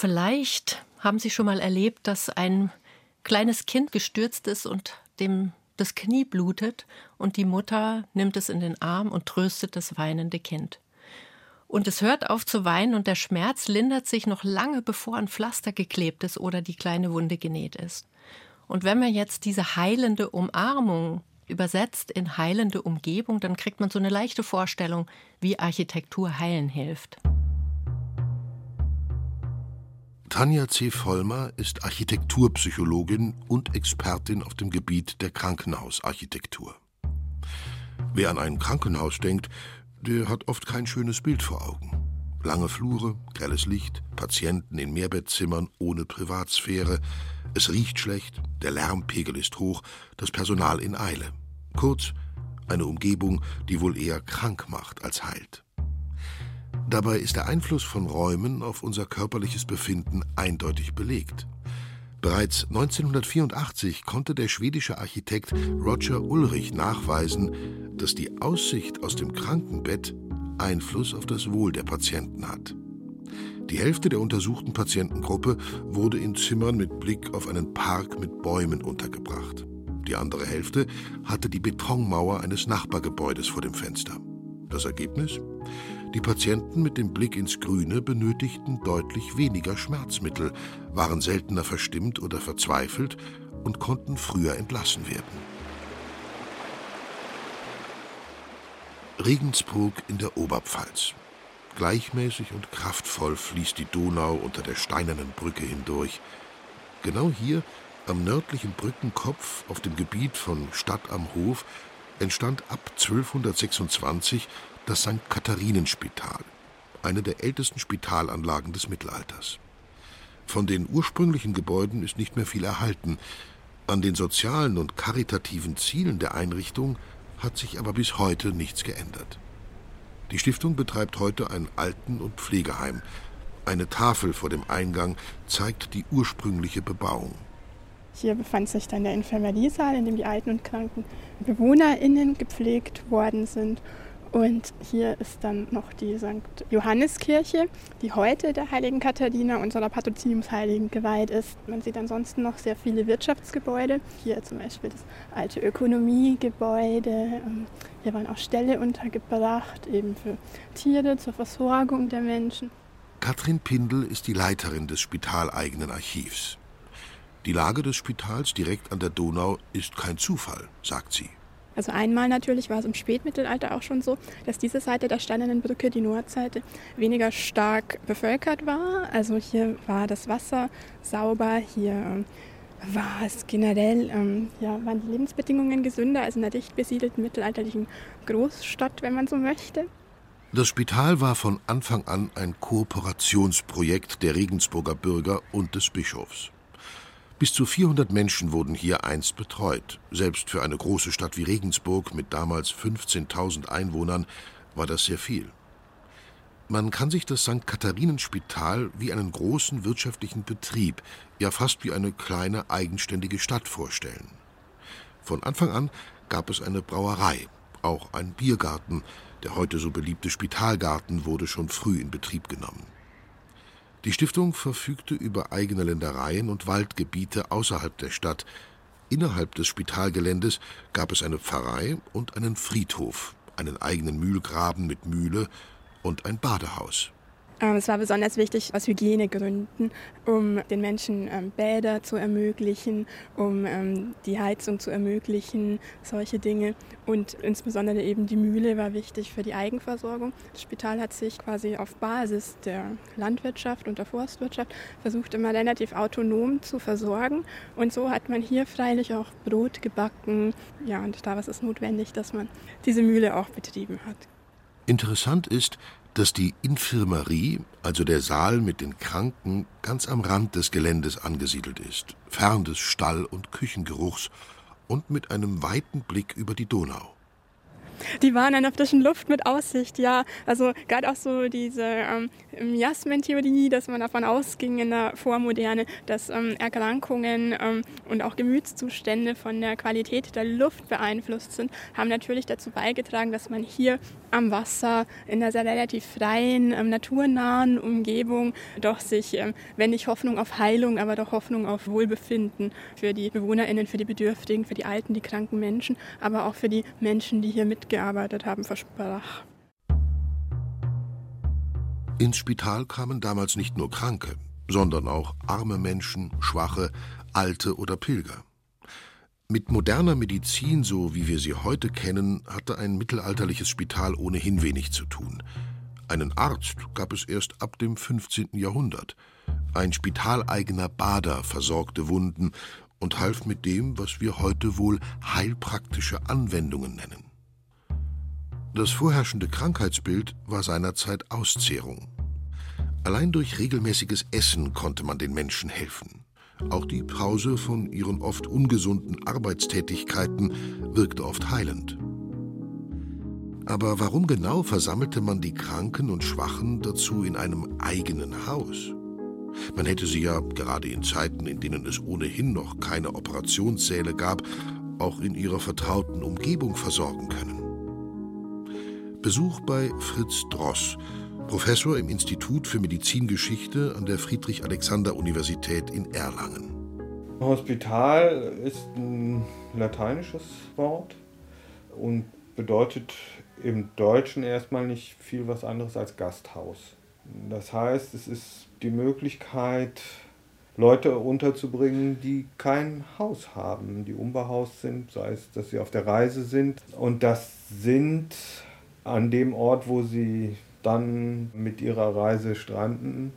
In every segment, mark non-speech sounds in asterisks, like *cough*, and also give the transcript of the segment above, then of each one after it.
Vielleicht haben Sie schon mal erlebt, dass ein kleines Kind gestürzt ist und dem das Knie blutet und die Mutter nimmt es in den Arm und tröstet das weinende Kind. Und es hört auf zu weinen und der Schmerz lindert sich noch lange bevor ein Pflaster geklebt ist oder die kleine Wunde genäht ist. Und wenn man jetzt diese heilende Umarmung übersetzt in heilende Umgebung, dann kriegt man so eine leichte Vorstellung, wie Architektur heilen hilft. Tanja C. Vollmer ist Architekturpsychologin und Expertin auf dem Gebiet der Krankenhausarchitektur. Wer an ein Krankenhaus denkt, der hat oft kein schönes Bild vor Augen. Lange Flure, grelles Licht, Patienten in Mehrbettzimmern ohne Privatsphäre. Es riecht schlecht, der Lärmpegel ist hoch, das Personal in Eile. Kurz, eine Umgebung, die wohl eher krank macht als heilt. Dabei ist der Einfluss von Räumen auf unser körperliches Befinden eindeutig belegt. Bereits 1984 konnte der schwedische Architekt Roger Ulrich nachweisen, dass die Aussicht aus dem Krankenbett Einfluss auf das Wohl der Patienten hat. Die Hälfte der untersuchten Patientengruppe wurde in Zimmern mit Blick auf einen Park mit Bäumen untergebracht. Die andere Hälfte hatte die Betonmauer eines Nachbargebäudes vor dem Fenster. Das Ergebnis? Die Patienten mit dem Blick ins Grüne benötigten deutlich weniger Schmerzmittel, waren seltener verstimmt oder verzweifelt und konnten früher entlassen werden. Regensburg in der Oberpfalz. Gleichmäßig und kraftvoll fließt die Donau unter der steinernen Brücke hindurch. Genau hier, am nördlichen Brückenkopf, auf dem Gebiet von Stadt am Hof, entstand ab 1226 das St. Katharinenspital, eine der ältesten Spitalanlagen des Mittelalters. Von den ursprünglichen Gebäuden ist nicht mehr viel erhalten. An den sozialen und karitativen Zielen der Einrichtung hat sich aber bis heute nichts geändert. Die Stiftung betreibt heute ein Alten- und Pflegeheim. Eine Tafel vor dem Eingang zeigt die ursprüngliche Bebauung. Hier befand sich dann der Infermeriesaal, in dem die alten und kranken BewohnerInnen gepflegt worden sind. Und hier ist dann noch die St. Johanneskirche, die heute der heiligen Katharina, unserer Patroziniumsheiligen, geweiht ist. Man sieht ansonsten noch sehr viele Wirtschaftsgebäude. Hier zum Beispiel das alte Ökonomiegebäude. Ähm, hier waren auch Ställe untergebracht, eben für Tiere, zur Versorgung der Menschen. Katrin Pindel ist die Leiterin des spitaleigenen Archivs. Die Lage des Spitals direkt an der Donau ist kein Zufall, sagt sie. Also einmal natürlich war es im Spätmittelalter auch schon so, dass diese Seite der Steinernen Brücke, die Nordseite, weniger stark bevölkert war. Also hier war das Wasser sauber, hier ähm, war es generell, ähm, ja, waren die Lebensbedingungen gesünder als in der dicht besiedelten mittelalterlichen Großstadt, wenn man so möchte. Das Spital war von Anfang an ein Kooperationsprojekt der Regensburger Bürger und des Bischofs. Bis zu 400 Menschen wurden hier einst betreut. Selbst für eine große Stadt wie Regensburg mit damals 15.000 Einwohnern war das sehr viel. Man kann sich das St. Katharinenspital wie einen großen wirtschaftlichen Betrieb, ja fast wie eine kleine eigenständige Stadt vorstellen. Von Anfang an gab es eine Brauerei, auch ein Biergarten, der heute so beliebte Spitalgarten wurde schon früh in Betrieb genommen. Die Stiftung verfügte über eigene Ländereien und Waldgebiete außerhalb der Stadt. Innerhalb des Spitalgeländes gab es eine Pfarrei und einen Friedhof, einen eigenen Mühlgraben mit Mühle und ein Badehaus. Ähm, es war besonders wichtig aus Hygienegründen, um den Menschen ähm, Bäder zu ermöglichen, um ähm, die Heizung zu ermöglichen, solche Dinge. Und insbesondere eben die Mühle war wichtig für die Eigenversorgung. Das Spital hat sich quasi auf Basis der Landwirtschaft und der Forstwirtschaft versucht, immer relativ autonom zu versorgen. Und so hat man hier freilich auch Brot gebacken. Ja, und da war es notwendig, dass man diese Mühle auch betrieben hat. Interessant ist, dass die Infirmerie, also der Saal mit den Kranken, ganz am Rand des Geländes angesiedelt ist, fern des Stall- und Küchengeruchs und mit einem weiten Blick über die Donau. Die waren an der frischen Luft mit Aussicht, ja. Also gerade auch so diese ähm, Miasmentheorie, dass man davon ausging in der Vormoderne, dass ähm, Erkrankungen ähm, und auch Gemütszustände von der Qualität der Luft beeinflusst sind, haben natürlich dazu beigetragen, dass man hier am Wasser in einer sehr relativ freien, ähm, naturnahen Umgebung doch sich, ähm, wenn nicht Hoffnung auf Heilung, aber doch Hoffnung auf Wohlbefinden für die BewohnerInnen, für die Bedürftigen, für die alten, die kranken Menschen, aber auch für die Menschen, die hier mitgearbeitet haben, versprach. Ins Spital kamen damals nicht nur Kranke, sondern auch arme Menschen, Schwache, Alte oder Pilger. Mit moderner Medizin, so wie wir sie heute kennen, hatte ein mittelalterliches Spital ohnehin wenig zu tun. Einen Arzt gab es erst ab dem 15. Jahrhundert. Ein spitaleigener Bader versorgte Wunden und half mit dem, was wir heute wohl heilpraktische Anwendungen nennen. Das vorherrschende Krankheitsbild war seinerzeit Auszehrung. Allein durch regelmäßiges Essen konnte man den Menschen helfen. Auch die Pause von ihren oft ungesunden Arbeitstätigkeiten wirkte oft heilend. Aber warum genau versammelte man die Kranken und Schwachen dazu in einem eigenen Haus? Man hätte sie ja, gerade in Zeiten, in denen es ohnehin noch keine Operationssäle gab, auch in ihrer vertrauten Umgebung versorgen können. Besuch bei Fritz Dross, Professor im Institut für Medizingeschichte an der Friedrich-Alexander-Universität in Erlangen. Hospital ist ein lateinisches Wort und bedeutet im Deutschen erstmal nicht viel was anderes als Gasthaus. Das heißt, es ist die Möglichkeit, Leute unterzubringen, die kein Haus haben, die unbehaust sind, sei es, dass sie auf der Reise sind. Und das sind an dem Ort, wo sie dann mit ihrer Reise stranden,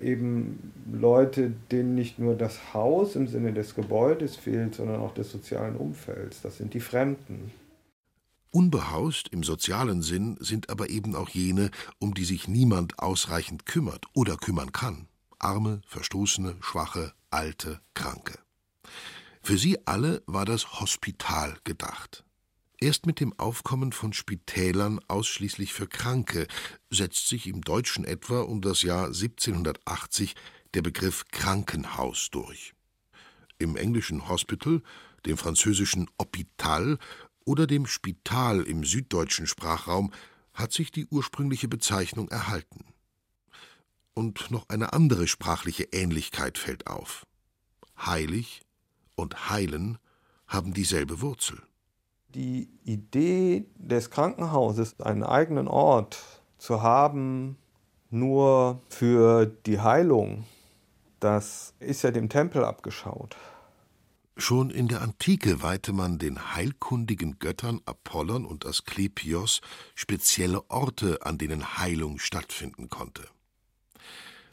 eben Leute, denen nicht nur das Haus im Sinne des Gebäudes fehlt, sondern auch des sozialen Umfelds. Das sind die Fremden. Unbehaust im sozialen Sinn sind aber eben auch jene, um die sich niemand ausreichend kümmert oder kümmern kann. Arme, Verstoßene, Schwache, Alte, Kranke. Für sie alle war das Hospital gedacht. Erst mit dem Aufkommen von Spitälern ausschließlich für Kranke setzt sich im Deutschen etwa um das Jahr 1780 der Begriff Krankenhaus durch. Im englischen Hospital, dem französischen Hôpital oder dem Spital im süddeutschen Sprachraum hat sich die ursprüngliche Bezeichnung erhalten. Und noch eine andere sprachliche Ähnlichkeit fällt auf. Heilig und heilen haben dieselbe Wurzel. Die Idee des Krankenhauses, einen eigenen Ort zu haben, nur für die Heilung, das ist ja dem Tempel abgeschaut. Schon in der Antike weihte man den heilkundigen Göttern Apollon und Asklepios spezielle Orte, an denen Heilung stattfinden konnte.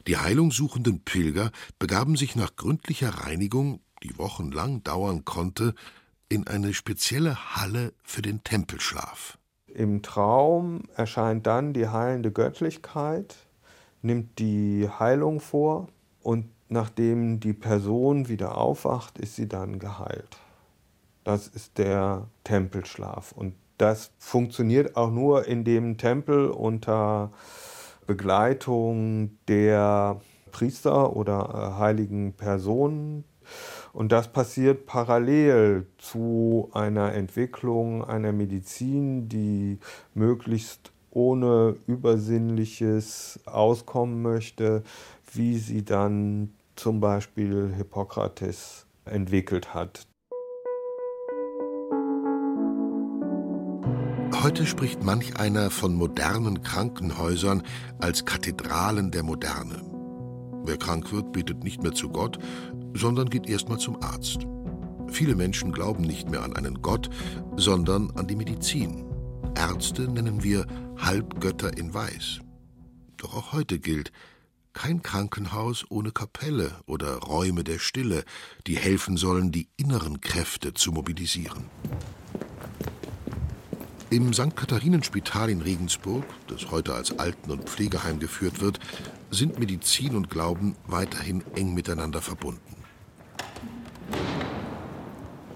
Die heilungssuchenden Pilger begaben sich nach gründlicher Reinigung, die wochenlang dauern konnte, in eine spezielle Halle für den Tempelschlaf. Im Traum erscheint dann die heilende Göttlichkeit, nimmt die Heilung vor und nachdem die Person wieder aufwacht, ist sie dann geheilt. Das ist der Tempelschlaf. Und das funktioniert auch nur in dem Tempel unter Begleitung der Priester oder äh, heiligen Personen. Und das passiert parallel zu einer Entwicklung einer Medizin, die möglichst ohne Übersinnliches auskommen möchte, wie sie dann zum Beispiel Hippokrates entwickelt hat. Heute spricht manch einer von modernen Krankenhäusern als Kathedralen der Moderne. Wer krank wird, betet nicht mehr zu Gott, sondern geht erstmal zum Arzt. Viele Menschen glauben nicht mehr an einen Gott, sondern an die Medizin. Ärzte nennen wir Halbgötter in Weiß. Doch auch heute gilt, kein Krankenhaus ohne Kapelle oder Räume der Stille, die helfen sollen, die inneren Kräfte zu mobilisieren. Im St. Katharinenspital in Regensburg, das heute als Alten- und Pflegeheim geführt wird, sind Medizin und Glauben weiterhin eng miteinander verbunden.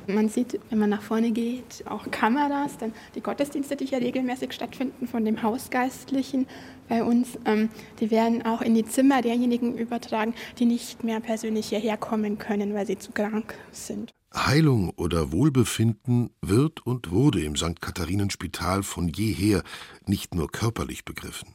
Man sieht, wenn man nach vorne geht, auch Kameras, dann die Gottesdienste, die hier regelmäßig stattfinden von dem Hausgeistlichen bei uns, ähm, die werden auch in die Zimmer derjenigen übertragen, die nicht mehr persönlich hierher kommen können, weil sie zu krank sind. Heilung oder Wohlbefinden wird und wurde im St. Katharinenspital von jeher nicht nur körperlich begriffen.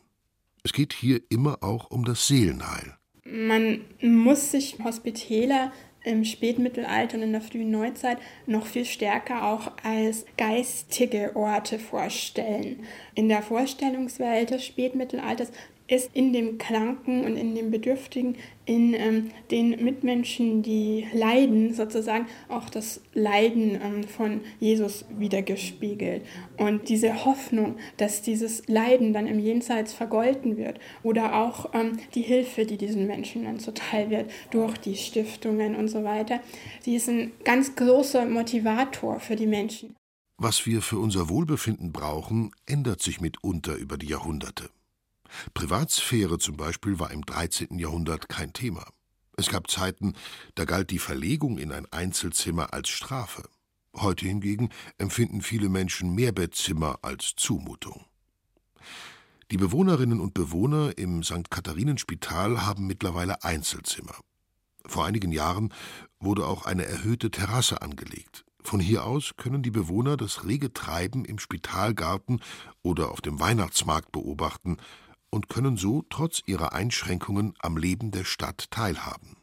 Es geht hier immer auch um das Seelenheil. Man muss sich Hospitäler im Spätmittelalter und in der frühen Neuzeit noch viel stärker auch als geistige Orte vorstellen. In der Vorstellungswelt des Spätmittelalters ist in dem Kranken und in dem Bedürftigen, in ähm, den Mitmenschen, die leiden, sozusagen auch das Leiden ähm, von Jesus wiedergespiegelt. Und diese Hoffnung, dass dieses Leiden dann im Jenseits vergolten wird oder auch ähm, die Hilfe, die diesen Menschen dann zuteil wird durch die Stiftungen und so weiter, die ist ein ganz großer Motivator für die Menschen. Was wir für unser Wohlbefinden brauchen, ändert sich mitunter über die Jahrhunderte. Privatsphäre zum Beispiel war im 13. Jahrhundert kein Thema. Es gab Zeiten, da galt die Verlegung in ein Einzelzimmer als Strafe. Heute hingegen empfinden viele Menschen Mehrbettzimmer als Zumutung. Die Bewohnerinnen und Bewohner im St. Katharinenspital haben mittlerweile Einzelzimmer. Vor einigen Jahren wurde auch eine erhöhte Terrasse angelegt. Von hier aus können die Bewohner das rege Treiben im Spitalgarten oder auf dem Weihnachtsmarkt beobachten und können so trotz ihrer Einschränkungen am Leben der Stadt teilhaben.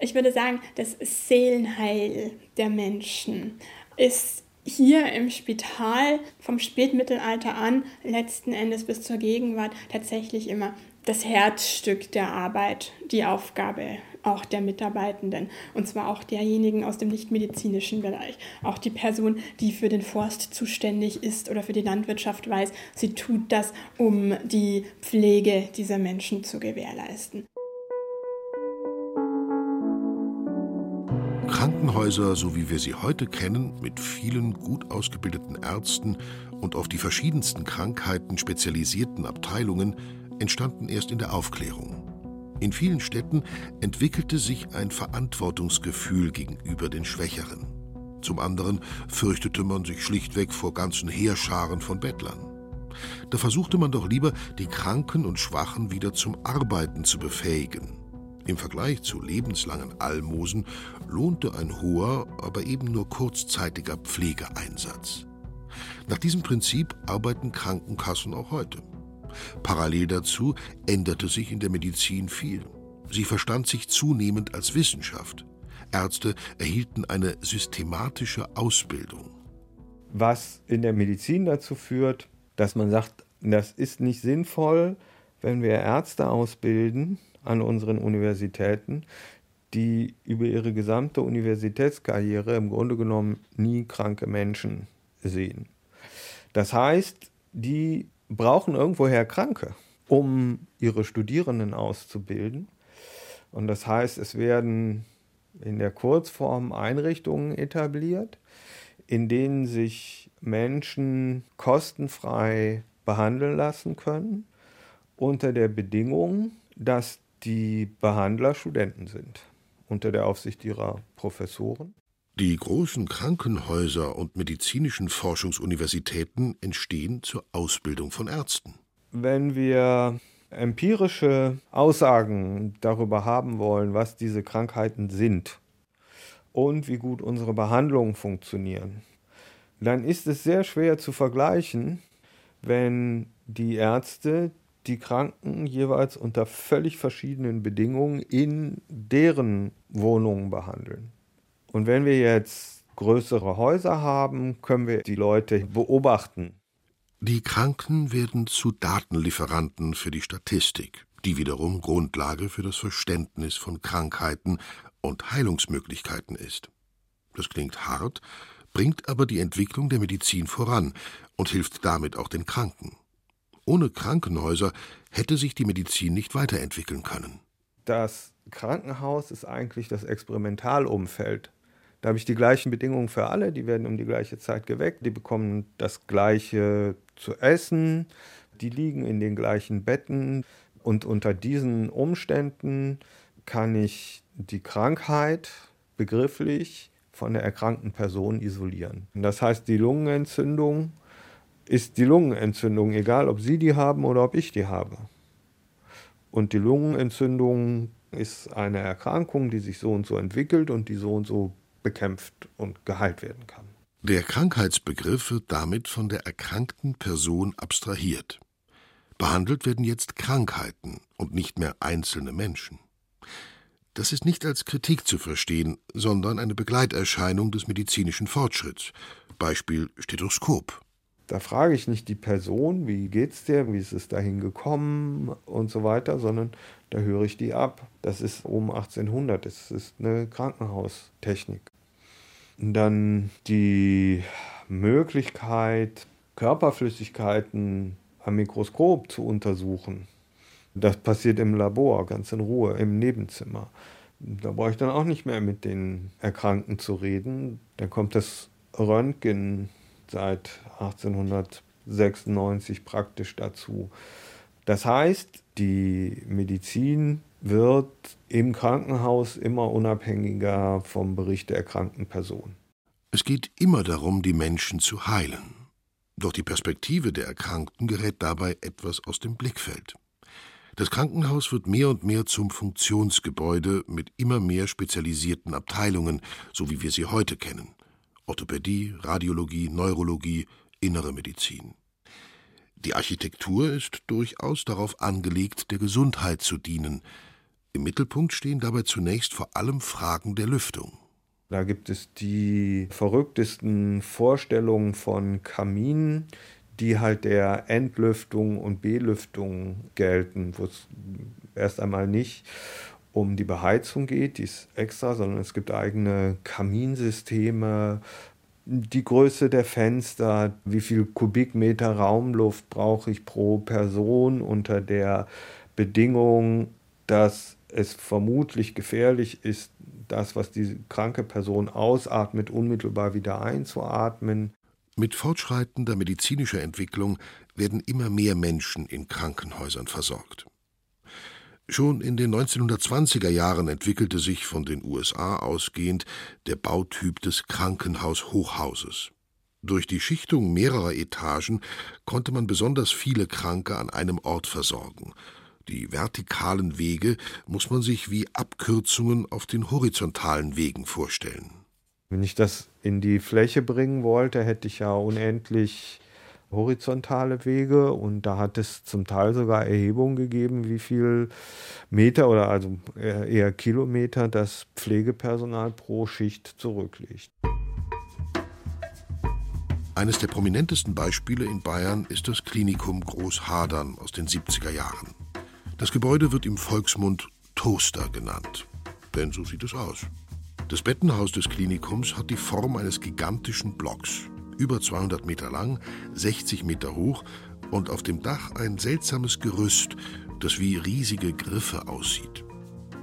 Ich würde sagen, das Seelenheil der Menschen ist hier im Spital vom Spätmittelalter an, letzten Endes bis zur Gegenwart, tatsächlich immer das Herzstück der Arbeit, die Aufgabe auch der Mitarbeitenden und zwar auch derjenigen aus dem nichtmedizinischen Bereich. Auch die Person, die für den Forst zuständig ist oder für die Landwirtschaft weiß, sie tut das, um die Pflege dieser Menschen zu gewährleisten. Krankenhäuser, so wie wir sie heute kennen, mit vielen gut ausgebildeten Ärzten und auf die verschiedensten Krankheiten spezialisierten Abteilungen, entstanden erst in der Aufklärung. In vielen Städten entwickelte sich ein Verantwortungsgefühl gegenüber den Schwächeren. Zum anderen fürchtete man sich schlichtweg vor ganzen Heerscharen von Bettlern. Da versuchte man doch lieber, die Kranken und Schwachen wieder zum Arbeiten zu befähigen. Im Vergleich zu lebenslangen Almosen lohnte ein hoher, aber eben nur kurzzeitiger Pflegeeinsatz. Nach diesem Prinzip arbeiten Krankenkassen auch heute. Parallel dazu änderte sich in der Medizin viel. Sie verstand sich zunehmend als Wissenschaft. Ärzte erhielten eine systematische Ausbildung. Was in der Medizin dazu führt, dass man sagt, das ist nicht sinnvoll, wenn wir Ärzte ausbilden an unseren Universitäten, die über ihre gesamte Universitätskarriere im Grunde genommen nie kranke Menschen sehen. Das heißt, die brauchen irgendwoher Kranke, um ihre Studierenden auszubilden. Und das heißt, es werden in der Kurzform Einrichtungen etabliert, in denen sich Menschen kostenfrei behandeln lassen können, unter der Bedingung, dass die Behandler Studenten sind, unter der Aufsicht ihrer Professoren. Die großen Krankenhäuser und medizinischen Forschungsuniversitäten entstehen zur Ausbildung von Ärzten. Wenn wir empirische Aussagen darüber haben wollen, was diese Krankheiten sind und wie gut unsere Behandlungen funktionieren, dann ist es sehr schwer zu vergleichen, wenn die Ärzte die Kranken jeweils unter völlig verschiedenen Bedingungen in deren Wohnungen behandeln. Und wenn wir jetzt größere Häuser haben, können wir die Leute beobachten. Die Kranken werden zu Datenlieferanten für die Statistik, die wiederum Grundlage für das Verständnis von Krankheiten und Heilungsmöglichkeiten ist. Das klingt hart, bringt aber die Entwicklung der Medizin voran und hilft damit auch den Kranken. Ohne Krankenhäuser hätte sich die Medizin nicht weiterentwickeln können. Das Krankenhaus ist eigentlich das Experimentalumfeld da habe ich die gleichen Bedingungen für alle, die werden um die gleiche Zeit geweckt, die bekommen das gleiche zu essen, die liegen in den gleichen Betten und unter diesen Umständen kann ich die Krankheit begrifflich von der erkrankten Person isolieren. Das heißt, die Lungenentzündung ist die Lungenentzündung, egal ob Sie die haben oder ob ich die habe. Und die Lungenentzündung ist eine Erkrankung, die sich so und so entwickelt und die so und so bekämpft und geheilt werden kann. Der Krankheitsbegriff wird damit von der erkrankten Person abstrahiert. Behandelt werden jetzt Krankheiten und nicht mehr einzelne Menschen. Das ist nicht als Kritik zu verstehen, sondern eine Begleiterscheinung des medizinischen Fortschritts. Beispiel Stethoskop. Da frage ich nicht die Person, wie geht's dir, wie ist es dahin gekommen und so weiter, sondern da höre ich die ab. Das ist um 1800, das ist eine Krankenhaustechnik. Dann die Möglichkeit, Körperflüssigkeiten am Mikroskop zu untersuchen. Das passiert im Labor, ganz in Ruhe, im Nebenzimmer. Da brauche ich dann auch nicht mehr mit den Erkrankten zu reden. Dann kommt das Röntgen seit 1896 praktisch dazu. Das heißt, die Medizin wird im Krankenhaus immer unabhängiger vom Bericht der erkrankten Person. Es geht immer darum, die Menschen zu heilen. Doch die Perspektive der Erkrankten gerät dabei etwas aus dem Blickfeld. Das Krankenhaus wird mehr und mehr zum Funktionsgebäude mit immer mehr spezialisierten Abteilungen, so wie wir sie heute kennen. Orthopädie, Radiologie, Neurologie, innere Medizin. Die Architektur ist durchaus darauf angelegt, der Gesundheit zu dienen. Im Mittelpunkt stehen dabei zunächst vor allem Fragen der Lüftung. Da gibt es die verrücktesten Vorstellungen von Kaminen, die halt der Entlüftung und Belüftung gelten, wo es erst einmal nicht um die Beheizung geht, die ist extra, sondern es gibt eigene Kaminsysteme, die Größe der Fenster, wie viel Kubikmeter Raumluft brauche ich pro Person unter der Bedingung, dass es vermutlich gefährlich ist, das, was die kranke Person ausatmet, unmittelbar wieder einzuatmen. Mit fortschreitender medizinischer Entwicklung werden immer mehr Menschen in Krankenhäusern versorgt. Schon in den 1920er Jahren entwickelte sich von den USA ausgehend der Bautyp des Krankenhaushochhauses. Durch die Schichtung mehrerer Etagen konnte man besonders viele Kranke an einem Ort versorgen die vertikalen Wege muss man sich wie Abkürzungen auf den horizontalen Wegen vorstellen. Wenn ich das in die Fläche bringen wollte, hätte ich ja unendlich horizontale Wege und da hat es zum Teil sogar Erhebungen gegeben, wie viel Meter oder also eher Kilometer das Pflegepersonal pro Schicht zurücklegt. Eines der prominentesten Beispiele in Bayern ist das Klinikum Großhadern aus den 70er Jahren. Das Gebäude wird im Volksmund Toaster genannt, denn so sieht es aus. Das Bettenhaus des Klinikums hat die Form eines gigantischen Blocks, über 200 Meter lang, 60 Meter hoch und auf dem Dach ein seltsames Gerüst, das wie riesige Griffe aussieht.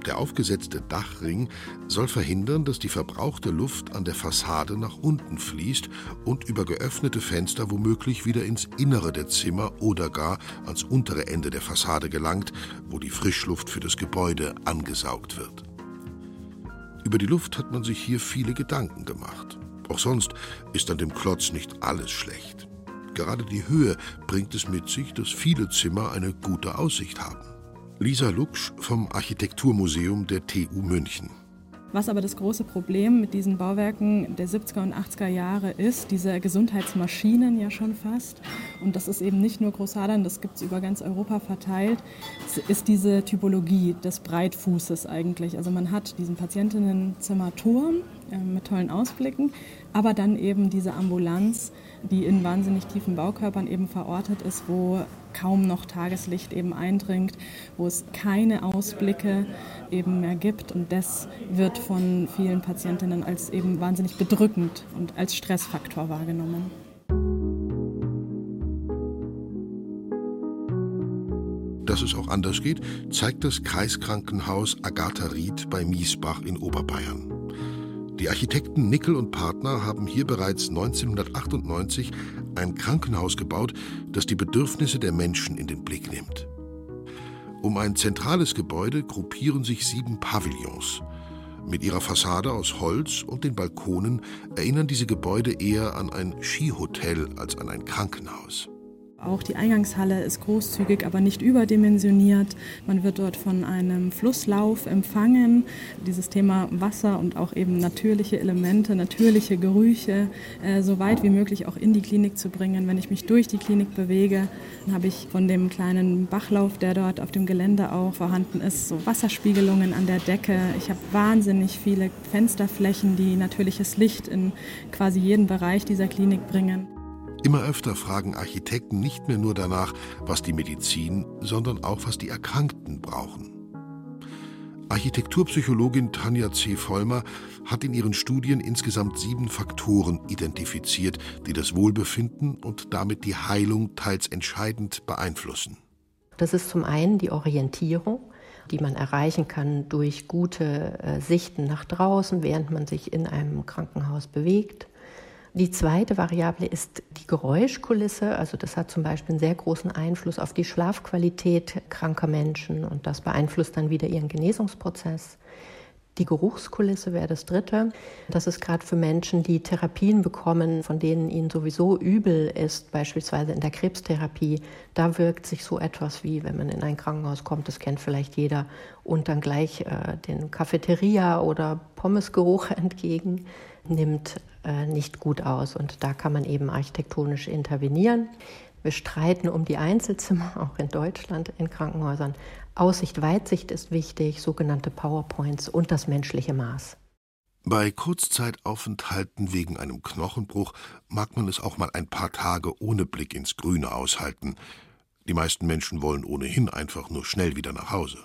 Der aufgesetzte Dachring soll verhindern, dass die verbrauchte Luft an der Fassade nach unten fließt und über geöffnete Fenster womöglich wieder ins Innere der Zimmer oder gar ans untere Ende der Fassade gelangt, wo die Frischluft für das Gebäude angesaugt wird. Über die Luft hat man sich hier viele Gedanken gemacht. Auch sonst ist an dem Klotz nicht alles schlecht. Gerade die Höhe bringt es mit sich, dass viele Zimmer eine gute Aussicht haben. Lisa Luksch vom Architekturmuseum der TU München. Was aber das große Problem mit diesen Bauwerken der 70er und 80er Jahre ist, diese Gesundheitsmaschinen ja schon fast, und das ist eben nicht nur Großadern, das gibt es über ganz Europa verteilt, ist diese Typologie des Breitfußes eigentlich. Also man hat diesen Patientinnenzimmerturm äh, mit tollen Ausblicken, aber dann eben diese Ambulanz, die in wahnsinnig tiefen Baukörpern eben verortet ist, wo kaum noch Tageslicht eben eindringt, wo es keine Ausblicke eben mehr gibt. Und das wird von vielen Patientinnen als eben wahnsinnig bedrückend und als Stressfaktor wahrgenommen. Dass es auch anders geht, zeigt das Kreiskrankenhaus Agatha Ried bei Miesbach in Oberbayern. Die Architekten Nickel und Partner haben hier bereits 1998 ein Krankenhaus gebaut, das die Bedürfnisse der Menschen in den Blick nimmt. Um ein zentrales Gebäude gruppieren sich sieben Pavillons. Mit ihrer Fassade aus Holz und den Balkonen erinnern diese Gebäude eher an ein Skihotel als an ein Krankenhaus. Auch die Eingangshalle ist großzügig, aber nicht überdimensioniert. Man wird dort von einem Flusslauf empfangen. Dieses Thema Wasser und auch eben natürliche Elemente, natürliche Gerüche äh, so weit wie möglich auch in die Klinik zu bringen. Wenn ich mich durch die Klinik bewege, habe ich von dem kleinen Bachlauf, der dort auf dem Gelände auch vorhanden ist, so Wasserspiegelungen an der Decke. Ich habe wahnsinnig viele Fensterflächen, die natürliches Licht in quasi jeden Bereich dieser Klinik bringen. Immer öfter fragen Architekten nicht mehr nur danach, was die Medizin, sondern auch, was die Erkrankten brauchen. Architekturpsychologin Tanja C. Vollmer hat in ihren Studien insgesamt sieben Faktoren identifiziert, die das Wohlbefinden und damit die Heilung teils entscheidend beeinflussen. Das ist zum einen die Orientierung, die man erreichen kann durch gute äh, Sichten nach draußen, während man sich in einem Krankenhaus bewegt. Die zweite Variable ist die Geräuschkulisse. Also das hat zum Beispiel einen sehr großen Einfluss auf die Schlafqualität kranker Menschen und das beeinflusst dann wieder ihren Genesungsprozess. Die Geruchskulisse wäre das dritte. Das ist gerade für Menschen, die Therapien bekommen, von denen ihnen sowieso übel ist, beispielsweise in der Krebstherapie. Da wirkt sich so etwas wie, wenn man in ein Krankenhaus kommt, das kennt vielleicht jeder, und dann gleich äh, den Cafeteria- oder Pommesgeruch *laughs* entgegen nimmt äh, nicht gut aus. Und da kann man eben architektonisch intervenieren. Wir streiten um die Einzelzimmer, *laughs* auch in Deutschland in Krankenhäusern. Aussicht, Weitsicht ist wichtig, sogenannte PowerPoints und das menschliche Maß. Bei Kurzzeitaufenthalten wegen einem Knochenbruch mag man es auch mal ein paar Tage ohne Blick ins Grüne aushalten. Die meisten Menschen wollen ohnehin einfach nur schnell wieder nach Hause.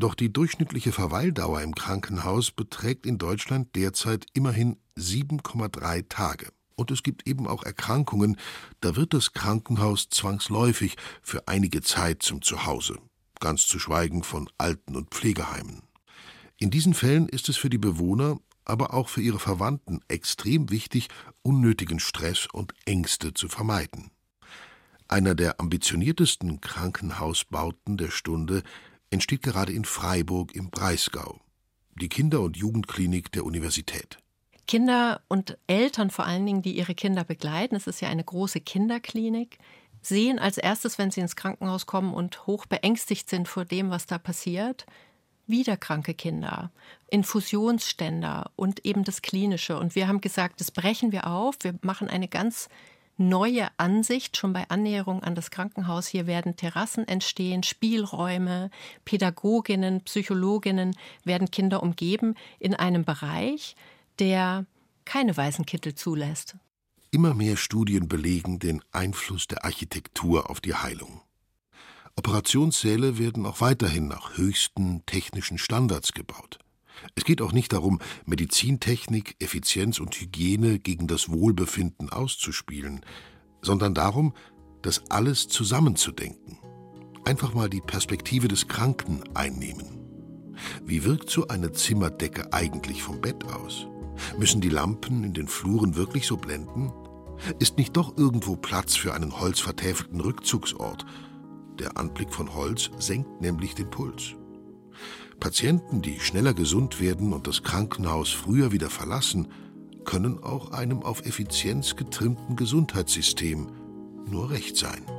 Doch die durchschnittliche Verweildauer im Krankenhaus beträgt in Deutschland derzeit immerhin 7,3 Tage. Und es gibt eben auch Erkrankungen, da wird das Krankenhaus zwangsläufig für einige Zeit zum Zuhause, ganz zu schweigen von Alten- und Pflegeheimen. In diesen Fällen ist es für die Bewohner, aber auch für ihre Verwandten extrem wichtig, unnötigen Stress und Ängste zu vermeiden. Einer der ambitioniertesten Krankenhausbauten der Stunde entsteht gerade in Freiburg im Breisgau, die Kinder- und Jugendklinik der Universität. Kinder und Eltern vor allen Dingen, die ihre Kinder begleiten, es ist ja eine große Kinderklinik, sehen als erstes, wenn sie ins Krankenhaus kommen und hoch beängstigt sind vor dem, was da passiert, wieder kranke Kinder, Infusionsständer und eben das Klinische. Und wir haben gesagt, das brechen wir auf. Wir machen eine ganz neue Ansicht schon bei Annäherung an das Krankenhaus. Hier werden Terrassen entstehen, Spielräume, Pädagoginnen, Psychologinnen werden Kinder umgeben in einem Bereich, der keine weißen Kittel zulässt. Immer mehr Studien belegen den Einfluss der Architektur auf die Heilung. Operationssäle werden auch weiterhin nach höchsten technischen Standards gebaut. Es geht auch nicht darum, Medizintechnik, Effizienz und Hygiene gegen das Wohlbefinden auszuspielen, sondern darum, das alles zusammenzudenken. Einfach mal die Perspektive des Kranken einnehmen. Wie wirkt so eine Zimmerdecke eigentlich vom Bett aus? Müssen die Lampen in den Fluren wirklich so blenden? Ist nicht doch irgendwo Platz für einen holzvertäfelten Rückzugsort? Der Anblick von Holz senkt nämlich den Puls. Patienten, die schneller gesund werden und das Krankenhaus früher wieder verlassen, können auch einem auf Effizienz getrimmten Gesundheitssystem nur recht sein.